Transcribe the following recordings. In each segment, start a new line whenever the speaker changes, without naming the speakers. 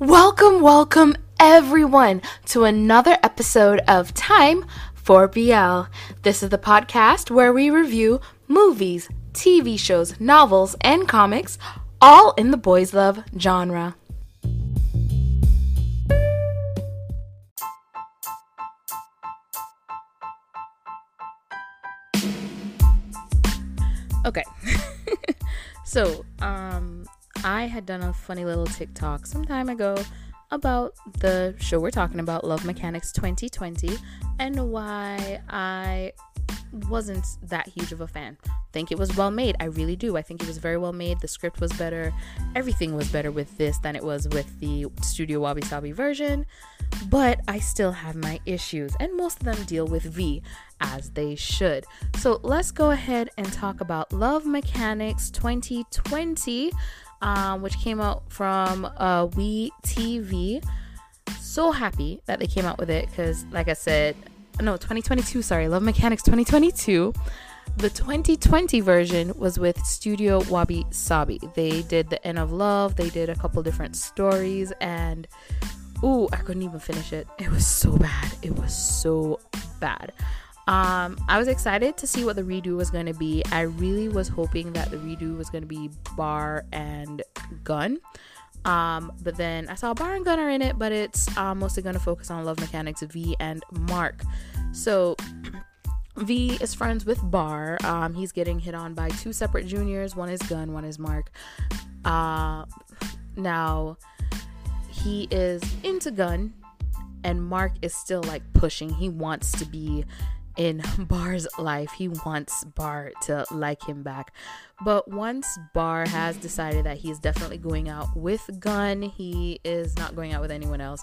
Welcome, welcome everyone to another episode of Time for BL. This is the podcast where we review movies, TV shows, novels, and comics, all in the boys' love genre. Okay. so, um, I had done a funny little TikTok some time ago about the show we're talking about, Love Mechanics 2020, and why I wasn't that huge of a fan. Think it was well made. I really do. I think it was very well made. The script was better. Everything was better with this than it was with the Studio Wabi Sabi version. But I still have my issues, and most of them deal with V, as they should. So let's go ahead and talk about Love Mechanics 2020, um, which came out from uh, We TV. So happy that they came out with it because, like I said, no 2022 sorry love mechanics 2022 the 2020 version was with studio wabi sabi. They did the En of Love. They did a couple different stories and ooh i couldn't even finish it. It was so bad. It was so bad um, I was excited to see what the redo was going to be. I really was hoping that the redo was going to be Bar and Gun. Um, but then I saw Bar and Gun are in it, but it's uh, mostly going to focus on Love Mechanics V and Mark. So V is friends with Bar. Um, he's getting hit on by two separate juniors. One is Gun, one is Mark. Uh, now he is into Gun, and Mark is still like pushing. He wants to be in Bar's life. He wants Bar to like him back. But once Bar has decided that he's definitely going out with Gun, he is not going out with anyone else.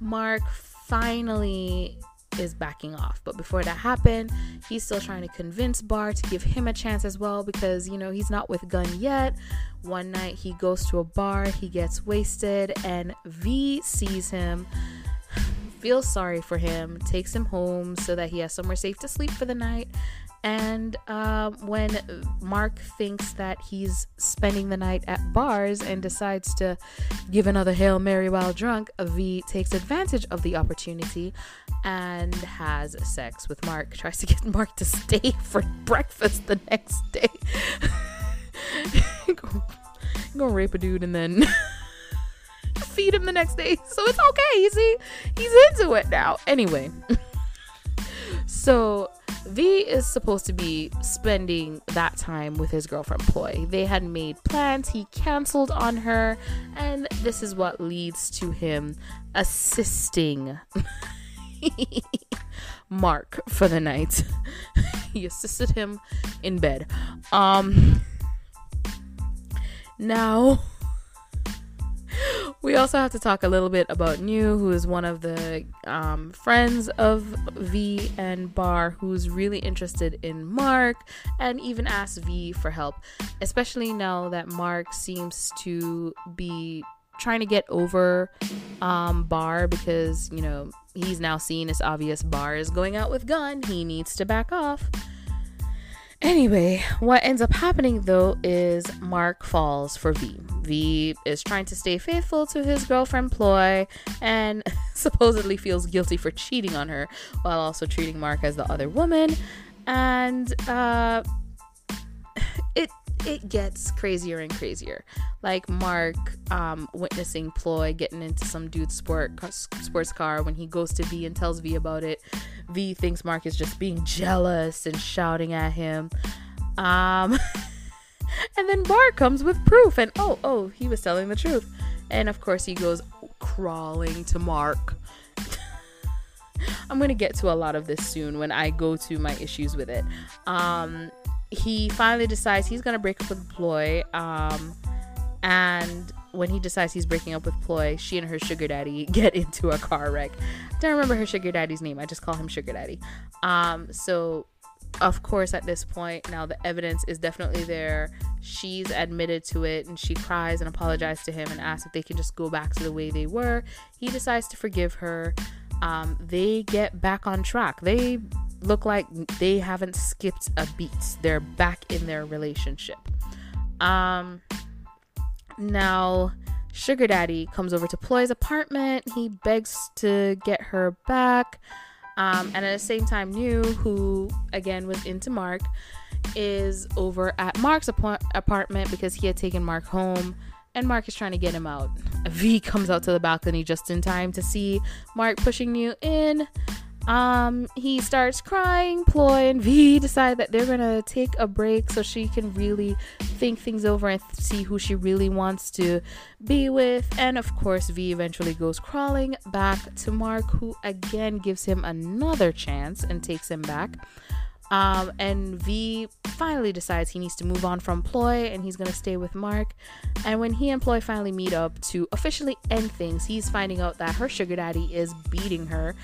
Mark finally is backing off. But before that happened, he's still trying to convince Bar to give him a chance as well because, you know, he's not with Gun yet. One night he goes to a bar, he gets wasted, and V sees him, feels sorry for him, takes him home so that he has somewhere safe to sleep for the night. And um, when Mark thinks that he's spending the night at bars and decides to give another Hail Mary while drunk, V takes advantage of the opportunity and has sex with Mark. Tries to get Mark to stay for breakfast the next day. go, go rape a dude and then feed him the next day. So it's okay. See, he's into it now. Anyway, so V is supposed to be spending that time with his girlfriend Ploy. They had made plans, he canceled on her, and this is what leads to him assisting Mark for the night. he assisted him in bed. Um now we also have to talk a little bit about New, who is one of the um, friends of V and Bar, who's really interested in Mark and even asked V for help, especially now that Mark seems to be trying to get over um, Bar because, you know, he's now seen as obvious Bar is going out with Gun. He needs to back off. Anyway, what ends up happening though is Mark falls for V. V is trying to stay faithful to his girlfriend Ploy and supposedly feels guilty for cheating on her while also treating Mark as the other woman. And uh, it it gets crazier and crazier. Like Mark um, witnessing Ploy getting into some dude's sport sports car when he goes to V and tells V about it. V thinks Mark is just being jealous and shouting at him. Um, and then Bar comes with proof, and oh, oh, he was telling the truth. And of course, he goes crawling to Mark. I'm gonna get to a lot of this soon when I go to my issues with it. Um, he finally decides he's gonna break up with Ploy. Um, and when he decides he's breaking up with Ploy, she and her sugar daddy get into a car wreck. Don't remember her sugar daddy's name. I just call him sugar daddy. Um, so of course at this point now the evidence is definitely there she's admitted to it and she cries and apologizes to him and asks if they can just go back to the way they were he decides to forgive her um, they get back on track they look like they haven't skipped a beat they're back in their relationship um now Sugar Daddy comes over to Ploy's apartment. He begs to get her back. Um, and at the same time, New, who again was into Mark, is over at Mark's ap- apartment because he had taken Mark home and Mark is trying to get him out. V comes out to the balcony just in time to see Mark pushing New in. Um, he starts crying. Ploy and V decide that they're gonna take a break so she can really think things over and th- see who she really wants to be with. And of course, V eventually goes crawling back to Mark, who again gives him another chance and takes him back. Um, and V finally decides he needs to move on from Ploy and he's gonna stay with Mark. And when he and Ploy finally meet up to officially end things, he's finding out that her sugar daddy is beating her.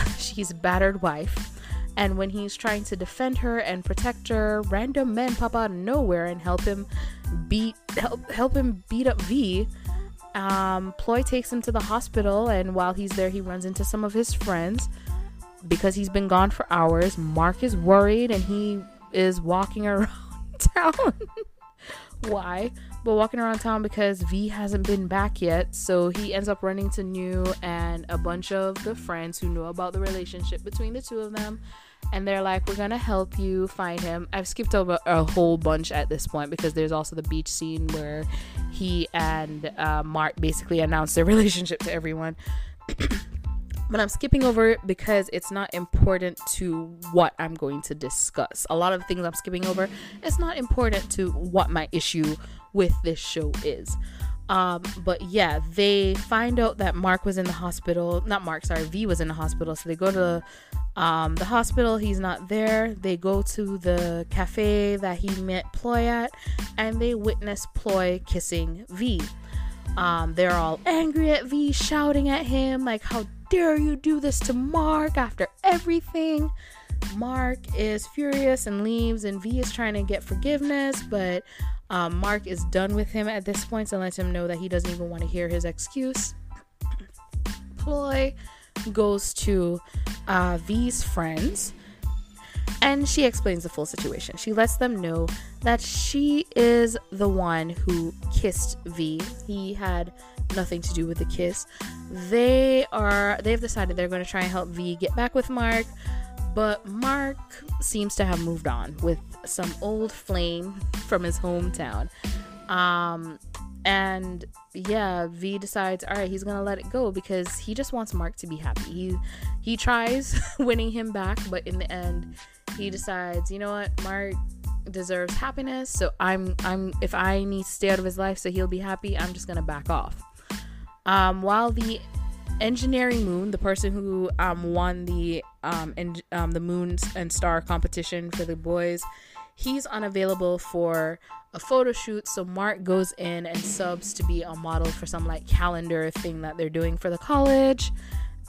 She's battered wife. And when he's trying to defend her and protect her, random men pop out of nowhere and help him beat help help him beat up V. Um, Ploy takes him to the hospital, and while he's there, he runs into some of his friends because he's been gone for hours. Mark is worried and he is walking around town. Why? But walking around town because V hasn't been back yet. So he ends up running to New and a bunch of the friends who know about the relationship between the two of them. And they're like, we're gonna help you find him. I've skipped over a whole bunch at this point because there's also the beach scene where he and uh, Mark basically announce their relationship to everyone. but I'm skipping over it because it's not important to what I'm going to discuss. A lot of things I'm skipping over, it's not important to what my issue with this show is. Um, but yeah, they find out that Mark was in the hospital. Not Mark, sorry, V was in the hospital. So they go to um, the hospital. He's not there. They go to the cafe that he met Ploy at, and they witness Ploy kissing V. Um, they're all angry at V, shouting at him, like, How dare you do this to Mark after everything? Mark is furious and leaves, and V is trying to get forgiveness, but um, Mark is done with him at this point and so lets him know that he doesn't even want to hear his excuse. Ploy goes to uh, V's friends and she explains the full situation. She lets them know that she is the one who kissed V. He had nothing to do with the kiss. They are they've decided they're going to try and help V get back with Mark, but Mark seems to have moved on with some old flame from his hometown. Um and yeah, V decides, all right, he's gonna let it go because he just wants Mark to be happy. He he tries winning him back, but in the end, he decides, you know what, Mark deserves happiness. So I'm I'm if I need to stay out of his life so he'll be happy, I'm just gonna back off. Um, while the engineering moon, the person who um, won the um, en- um, the moon and star competition for the boys, he's unavailable for a photo shoot. So Mark goes in and subs to be a model for some like calendar thing that they're doing for the college.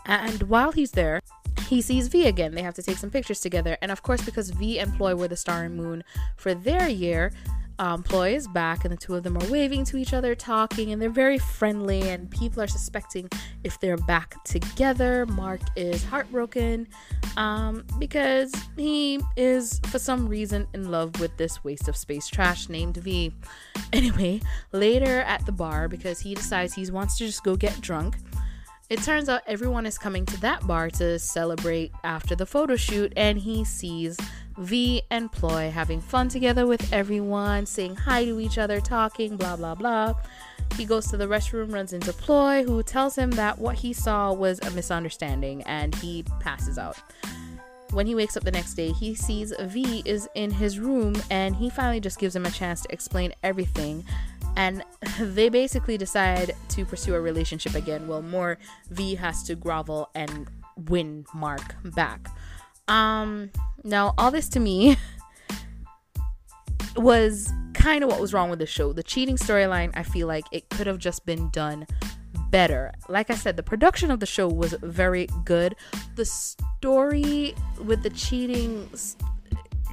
And while he's there, he sees V again. They have to take some pictures together. And of course, because V and Ploy were the star and moon for their year, um, back, and the two of them are waving to each other, talking, and they're very friendly. And people are suspecting if they're back together. Mark is heartbroken um, because he is, for some reason, in love with this waste of space trash named V. Anyway, later at the bar, because he decides he wants to just go get drunk. It turns out everyone is coming to that bar to celebrate after the photo shoot, and he sees V and Ploy having fun together with everyone, saying hi to each other, talking, blah blah blah. He goes to the restroom, runs into Ploy, who tells him that what he saw was a misunderstanding, and he passes out. When he wakes up the next day, he sees V is in his room, and he finally just gives him a chance to explain everything and they basically decide to pursue a relationship again. Well, more V has to grovel and win Mark back. Um, now all this to me was kind of what was wrong with the show. The cheating storyline, I feel like it could have just been done better. Like I said, the production of the show was very good. The story with the cheating,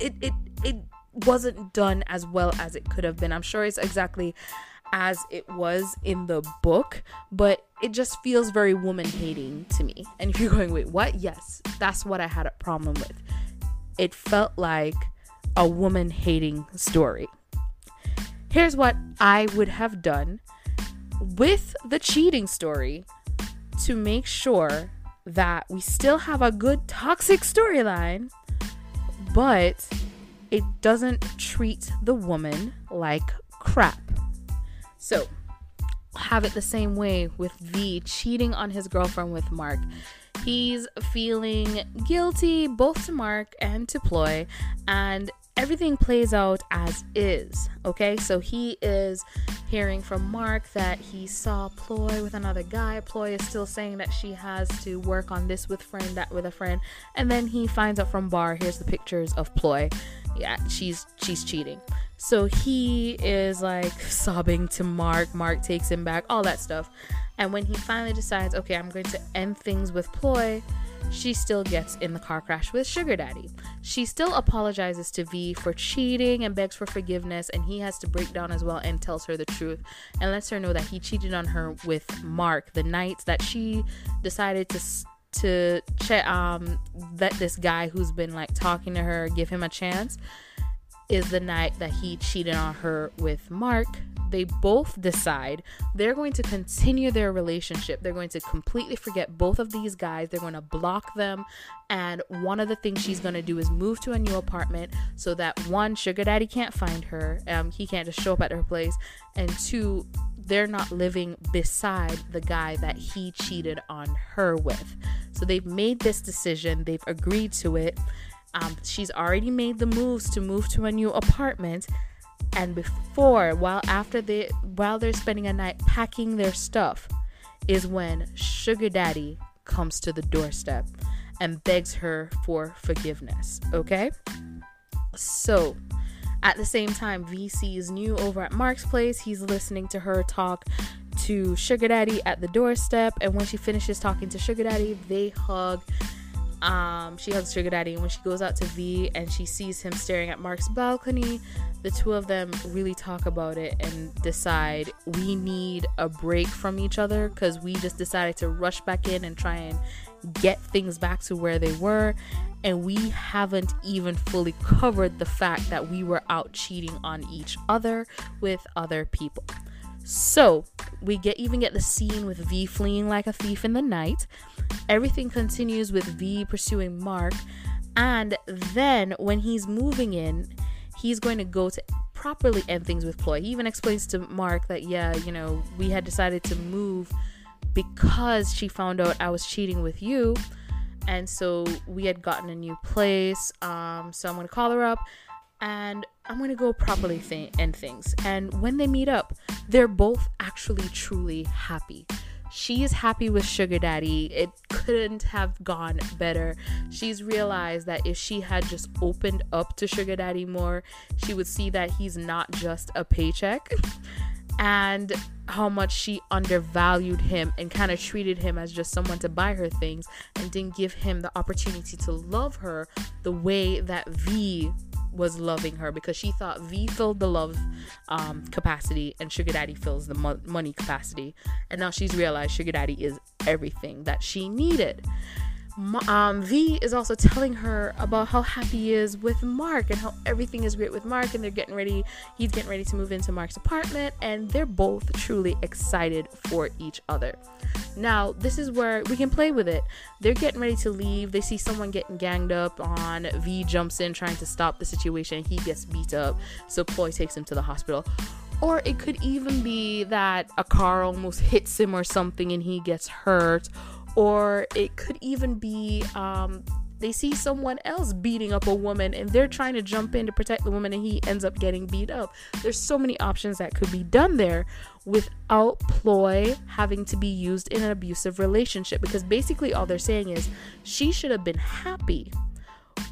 it it it wasn't done as well as it could have been. I'm sure it's exactly as it was in the book, but it just feels very woman hating to me. And if you're going, wait, what? Yes, that's what I had a problem with. It felt like a woman hating story. Here's what I would have done with the cheating story to make sure that we still have a good toxic storyline, but it doesn't treat the woman like crap. So, have it the same way with V cheating on his girlfriend with Mark. He's feeling guilty both to Mark and to Ploy, and everything plays out as is. Okay, so he is hearing from Mark that he saw Ploy with another guy. Ploy is still saying that she has to work on this with friend, that with a friend, and then he finds out from Bar. Here's the pictures of Ploy. Yeah, she's she's cheating. So he is like sobbing to Mark. Mark takes him back, all that stuff. And when he finally decides, okay, I'm going to end things with Ploy, she still gets in the car crash with Sugar Daddy. She still apologizes to V for cheating and begs for forgiveness, and he has to break down as well and tells her the truth and lets her know that he cheated on her with Mark the night that she decided to to check um let this guy who's been like talking to her give him a chance is the night that he cheated on her with Mark. They both decide they're going to continue their relationship. They're going to completely forget both of these guys. They're going to block them. And one of the things she's going to do is move to a new apartment so that one, Sugar Daddy can't find her. Um, he can't just show up at her place. And two, they're not living beside the guy that he cheated on her with. So they've made this decision, they've agreed to it. Um, she's already made the moves to move to a new apartment, and before, while after they, while they're spending a night packing their stuff, is when Sugar Daddy comes to the doorstep and begs her for forgiveness. Okay, so at the same time, VC is new over at Mark's place. He's listening to her talk to Sugar Daddy at the doorstep, and when she finishes talking to Sugar Daddy, they hug um, she hugs Sugar Daddy, and when she goes out to V and she sees him staring at Mark's balcony, the two of them really talk about it and decide we need a break from each other because we just decided to rush back in and try and get things back to where they were. And we haven't even fully covered the fact that we were out cheating on each other with other people. So we get even get the scene with V fleeing like a thief in the night. Everything continues with V pursuing Mark, and then when he's moving in, he's going to go to properly end things with Ploy. He even explains to Mark that yeah, you know, we had decided to move because she found out I was cheating with you. And so we had gotten a new place. Um, so I'm gonna call her up and I'm gonna go properly th- end things. And when they meet up, they're both actually truly happy. She is happy with Sugar Daddy. It couldn't have gone better. She's realized that if she had just opened up to Sugar Daddy more, she would see that he's not just a paycheck and how much she undervalued him and kind of treated him as just someone to buy her things and didn't give him the opportunity to love her the way that V was loving her because she thought V filled the love um, capacity and Sugar Daddy fills the mo- money capacity. And now she's realized Sugar Daddy is everything that she needed um, V is also telling her about how happy he is with Mark and how everything is great with Mark, and they're getting ready. He's getting ready to move into Mark's apartment, and they're both truly excited for each other. Now, this is where we can play with it. They're getting ready to leave. They see someone getting ganged up on. V jumps in trying to stop the situation. He gets beat up, so Ploy takes him to the hospital. Or it could even be that a car almost hits him or something and he gets hurt or it could even be um, they see someone else beating up a woman and they're trying to jump in to protect the woman and he ends up getting beat up. There's so many options that could be done there without ploy having to be used in an abusive relationship because basically all they're saying is she should have been happy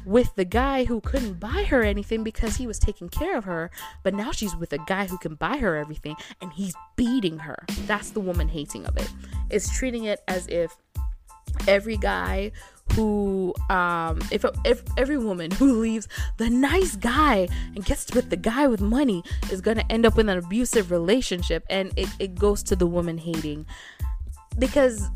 with the guy who couldn't buy her anything because he was taking care of her, but now she's with a guy who can buy her everything and he's beating her. That's the woman hating of it. It's treating it as if every guy who um if, if every woman who leaves the nice guy and gets with the guy with money is gonna end up in an abusive relationship and it, it goes to the woman hating. Because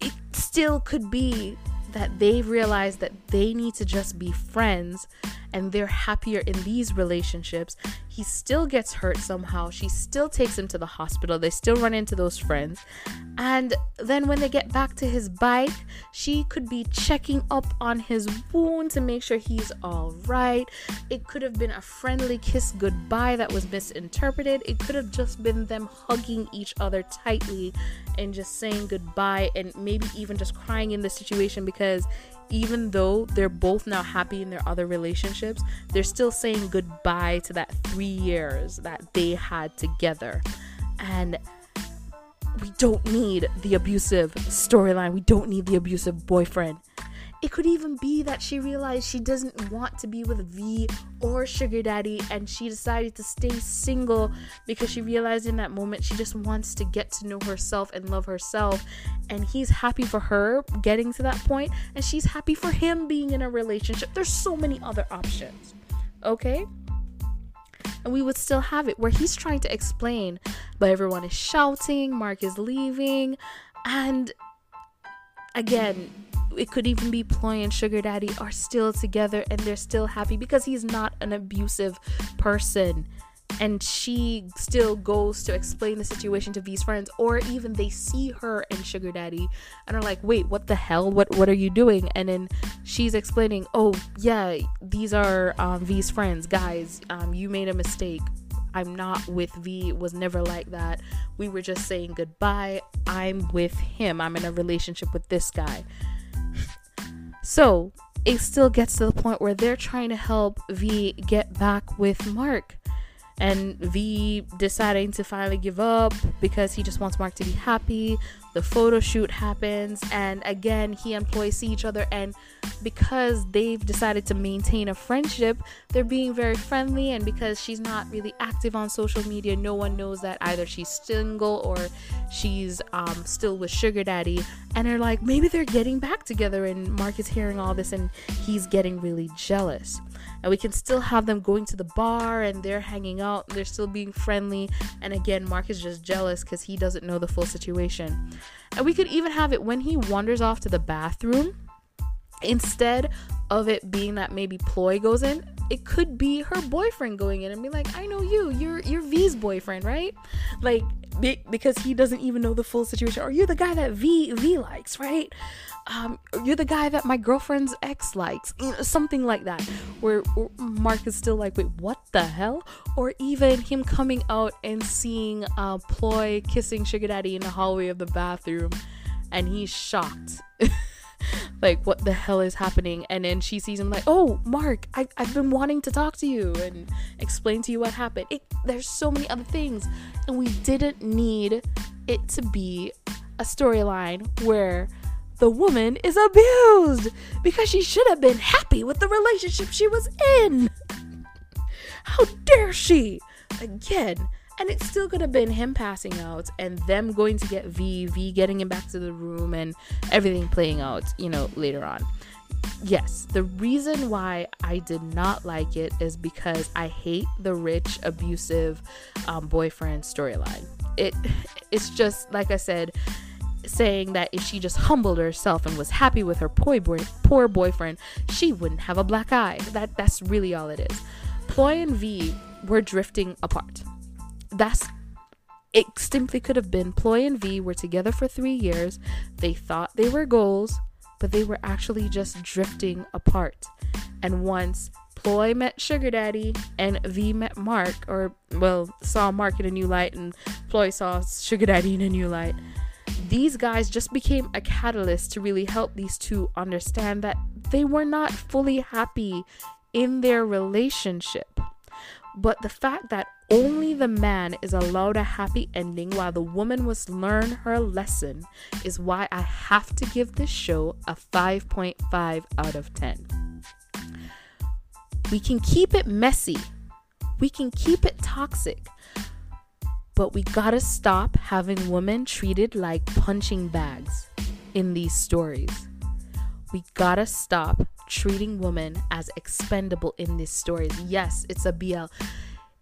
it still could be that they realize that they need to just be friends and they're happier in these relationships. He still gets hurt somehow. She still takes him to the hospital. They still run into those friends. And then when they get back to his bike, she could be checking up on his wound to make sure he's all right. It could have been a friendly kiss goodbye that was misinterpreted. It could have just been them hugging each other tightly and just saying goodbye and maybe even just crying in the situation because even though they're both now happy in their other relationships, they're still saying goodbye to that three years that they had together. And we don't need the abusive storyline. We don't need the abusive boyfriend. It could even be that she realized she doesn't want to be with V or Sugar Daddy and she decided to stay single because she realized in that moment she just wants to get to know herself and love herself. And he's happy for her getting to that point, and she's happy for him being in a relationship. There's so many other options. Okay? and we would still have it where he's trying to explain, but everyone is shouting, Mark is leaving, and again, it could even be Ploy and Sugar Daddy are still together and they're still happy because he's not an abusive person. And she still goes to explain the situation to V's friends, or even they see her and Sugar Daddy and are like, "Wait, what the hell? What what are you doing?" And then she's explaining, "Oh yeah, these are um, V's friends, guys. Um, you made a mistake. I'm not with V, It was never like that. We were just saying goodbye. I'm with him. I'm in a relationship with this guy. So it still gets to the point where they're trying to help V get back with Mark and V deciding to finally give up because he just wants Mark to be happy. The photo shoot happens, and again, he and Ploy see each other, and because they've decided to maintain a friendship, they're being very friendly. And because she's not really active on social media, no one knows that either she's single or she's um, still with Sugar Daddy. And they're like, maybe they're getting back together, and Mark is hearing all this, and he's getting really jealous and we can still have them going to the bar and they're hanging out they're still being friendly. And again mark is just jealous because he doesn't know the full situation. And we could even have it when he wanders off to the bathroom instead of it being that maybe ploy goes in it could be her boyfriend going in and be like i know you you're you're v's boyfriend right like because he doesn't even know the full situation or you're the guy that v v likes right um, you're the guy that my girlfriend's ex likes, something like that. Where, where Mark is still like, wait, what the hell? Or even him coming out and seeing uh, Ploy kissing Sugar Daddy in the hallway of the bathroom, and he's shocked. like, what the hell is happening? And then she sees him like, oh, Mark, I, I've been wanting to talk to you and explain to you what happened. It, there's so many other things, and we didn't need it to be a storyline where the woman is abused because she should have been happy with the relationship she was in. How dare she? Again. And it still could have been him passing out and them going to get V, V getting him back to the room, and everything playing out, you know, later on. Yes, the reason why I did not like it is because I hate the rich, abusive um, boyfriend storyline. It, it's just like I said, saying that if she just humbled herself and was happy with her poor, boy, poor boyfriend, she wouldn't have a black eye. That that's really all it is. Ploy and V were drifting apart. That's it simply could have been Ploy and V were together for 3 years. They thought they were goals, but they were actually just drifting apart. And once Ploy met Sugar Daddy and V met Mark, or well, saw Mark in a new light, and Ploy saw Sugar Daddy in a new light these guys just became a catalyst to really help these two understand that they were not fully happy in their relationship. But the fact that only the man is allowed a happy ending while the woman must learn her lesson is why I have to give this show a 5.5 out of 10. We can keep it messy, we can keep it toxic, but we gotta stop having women treated like punching bags in these stories. We gotta stop treating women as expendable in these stories. Yes, it's a BL.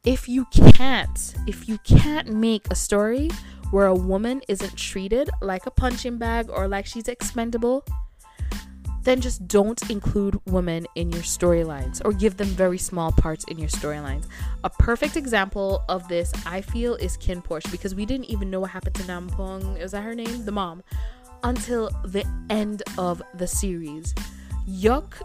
If you can't, if you can't make a story where a woman isn't treated like a punching bag or like she's expendable, then just don't include women in your storylines or give them very small parts in your storylines. A perfect example of this, I feel, is KinnPorsche because we didn't even know what happened to Nampong. Is that her name? The mom. Until the end of the series. Yok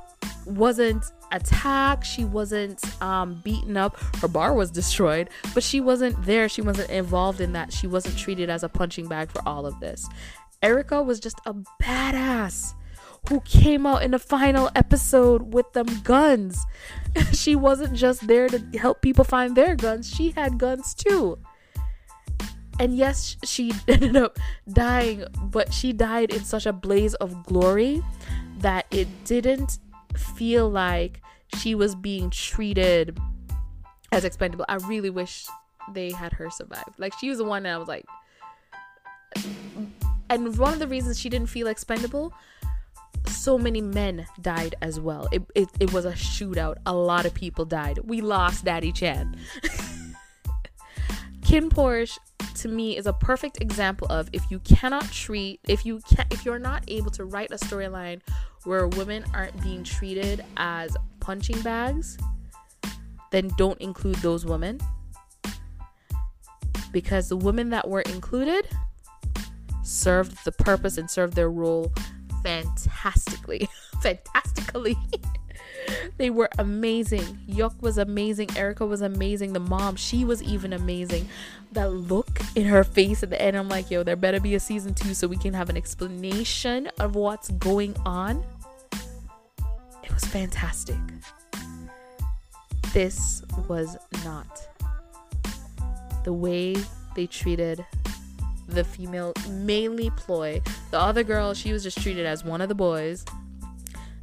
wasn't attacked. She wasn't um, beaten up. Her bar was destroyed but she wasn't there. She wasn't involved in that. She wasn't treated as a punching bag for all of this. Erica was just a badass who came out in the final episode with them guns. She wasn't just there to help people find their guns. She had guns too and yes she ended up dying but she died in such a blaze of glory that it didn't feel like she was being treated as expendable. I really wish they had her survive. Like she was the one that I was like and one of the reasons she didn't feel expendable so many men died as well. It, it, it was a shootout. A lot of people died. We lost Daddy Chan. KinnPorsche to me is a perfect example of if you cannot treat if you can if you're not able to write a storyline where women aren't being treated as punching bags, then don't include those women. Because the women that were included served the purpose and served their role fantastically. fantastically. they were amazing. Yok was amazing. Erica was amazing. The mom, she was even amazing. That look in her face at the end, I'm like, yo, there better be a season two so we can have an explanation of what's going on. It was fantastic. This was not the way they treated the female, mainly Ploy. The other girl, she was just treated as one of the boys,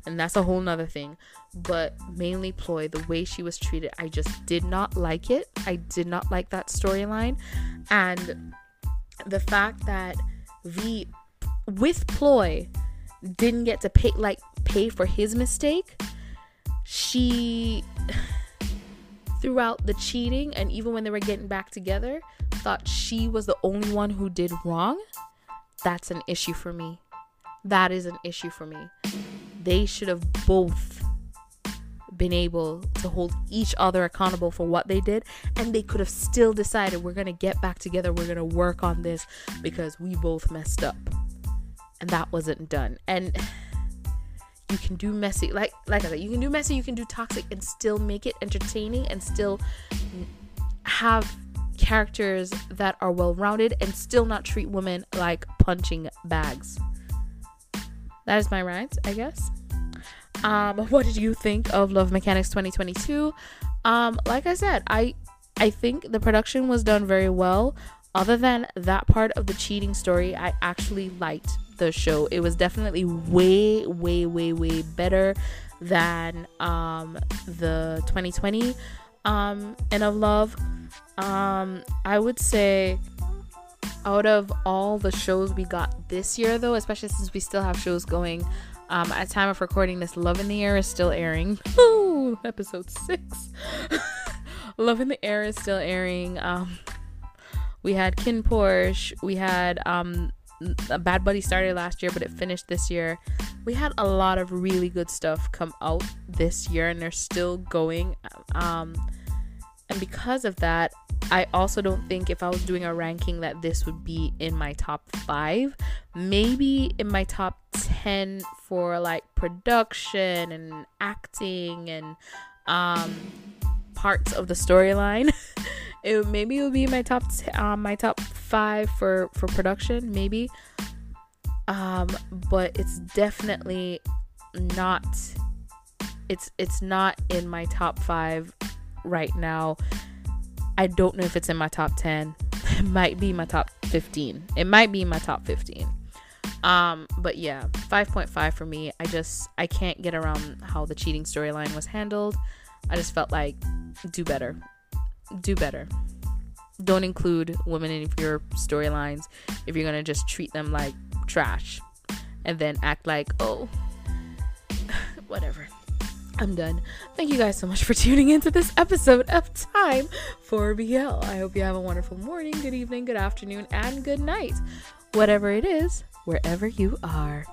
and that's a whole nother thing. But mainly Ploy, the way she was treated, I just did not like it. I did not like that storyline, and the fact that V with Ploy didn't get to pay like pay for his mistake. She throughout the cheating and even when they were getting back together, thought she was the only one who did wrong. That's an issue for me. That is an issue for me. They should have both been able to hold each other accountable for what they did and they could have still decided we're going to get back together we're going to work on this because we both messed up and that wasn't done and you can do messy like like I said, you can do messy, you can do toxic and still make it entertaining and still have characters that are well rounded and still not treat women like punching bags. That is my rant, I guess. Um, what did you think of Love Mechanics 2022? Um, like I said, I I think the production was done very well. Other than that part of the cheating story, I actually liked the show. It was definitely way, way, way, way better than um, the 2020 um, En of Love. Um, I would say out of all the shows we got this year, though, especially since we still have shows going. Um, at time of recording this, Love in the Air is still airing. Ooh, episode six. Love in the Air is still airing. Um, we had KinnPorsche. We had um, Bad Buddy started last year, but it finished this year. We had a lot of really good stuff come out this year, and they're still going. Um, and because of that, I also don't think if I was doing a ranking that this would be in my top five. Maybe in my top 10 for like production and acting and um, parts of the storyline. it maybe it would be my top t- um, my top five for for production maybe um but it's definitely not it's it's not in my top five right now i don't know if it's in my top 10 it might be my top 15 it might be my top 15 um but yeah 5.5 for me. I just i can't get around how the cheating storyline was handled. I just felt like do better. Do better. Don't include women in your storylines if you're gonna just treat them like trash and then act like, oh, whatever. I'm done. Thank you guys so much for tuning into this episode of Time for BL. I hope you have a wonderful morning, good evening, good afternoon, and good night. Whatever it is, wherever you are.